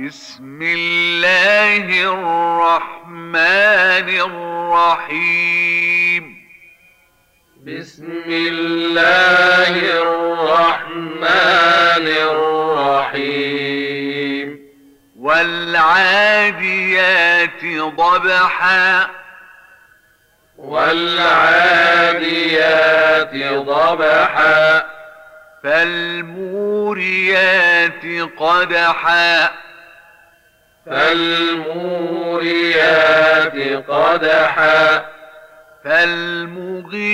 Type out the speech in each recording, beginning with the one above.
بسم الله الرحمن الرحيم. بسم الله الرحمن الرحيم. والعاديات ضبحا. والعاديات ضبحا. فالموريات قدحا. فالموريات قدحا فالمغيرات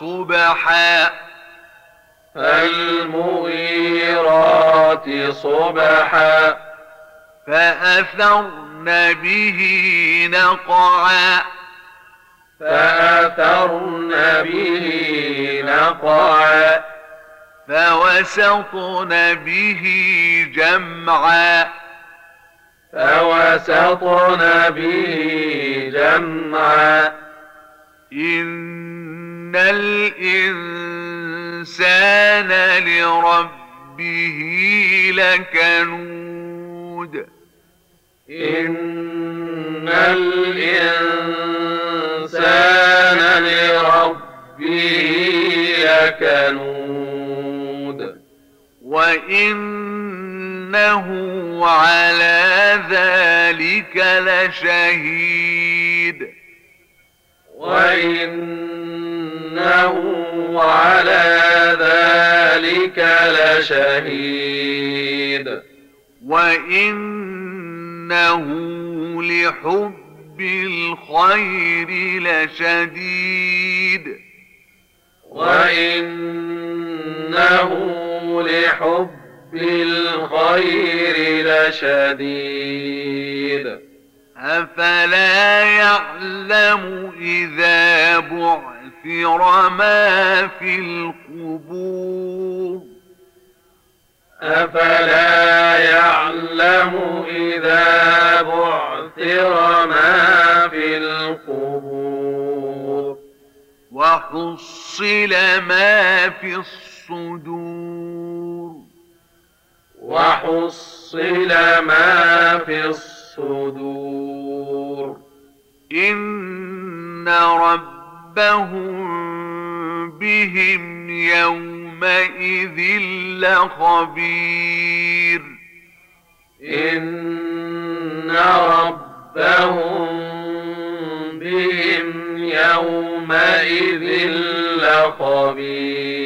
صبحا فالمغيرات صبحا فأثرن به نقعا فأثرن به نقعا فوسطن به جمعا فوسطن به جمعا إن الإنسان لربه لكنود. إن الإنسان لربه لكنود. وإنه على ذلك لشهيد. وإنه على ذلك لشهيد. وإنه لحب الخير لشديد. وإنه لحب الخير لشديد. أفلا يعلم إذا بعثر ما في القبور؟ أفلا يعلم إذا بعثر ما في القبور؟ وحصل ما في الصدور؟ وحصل ما في الصدور. إن ربهم بهم يومئذ لخبير. إن ربهم بهم يومئذ لخبير.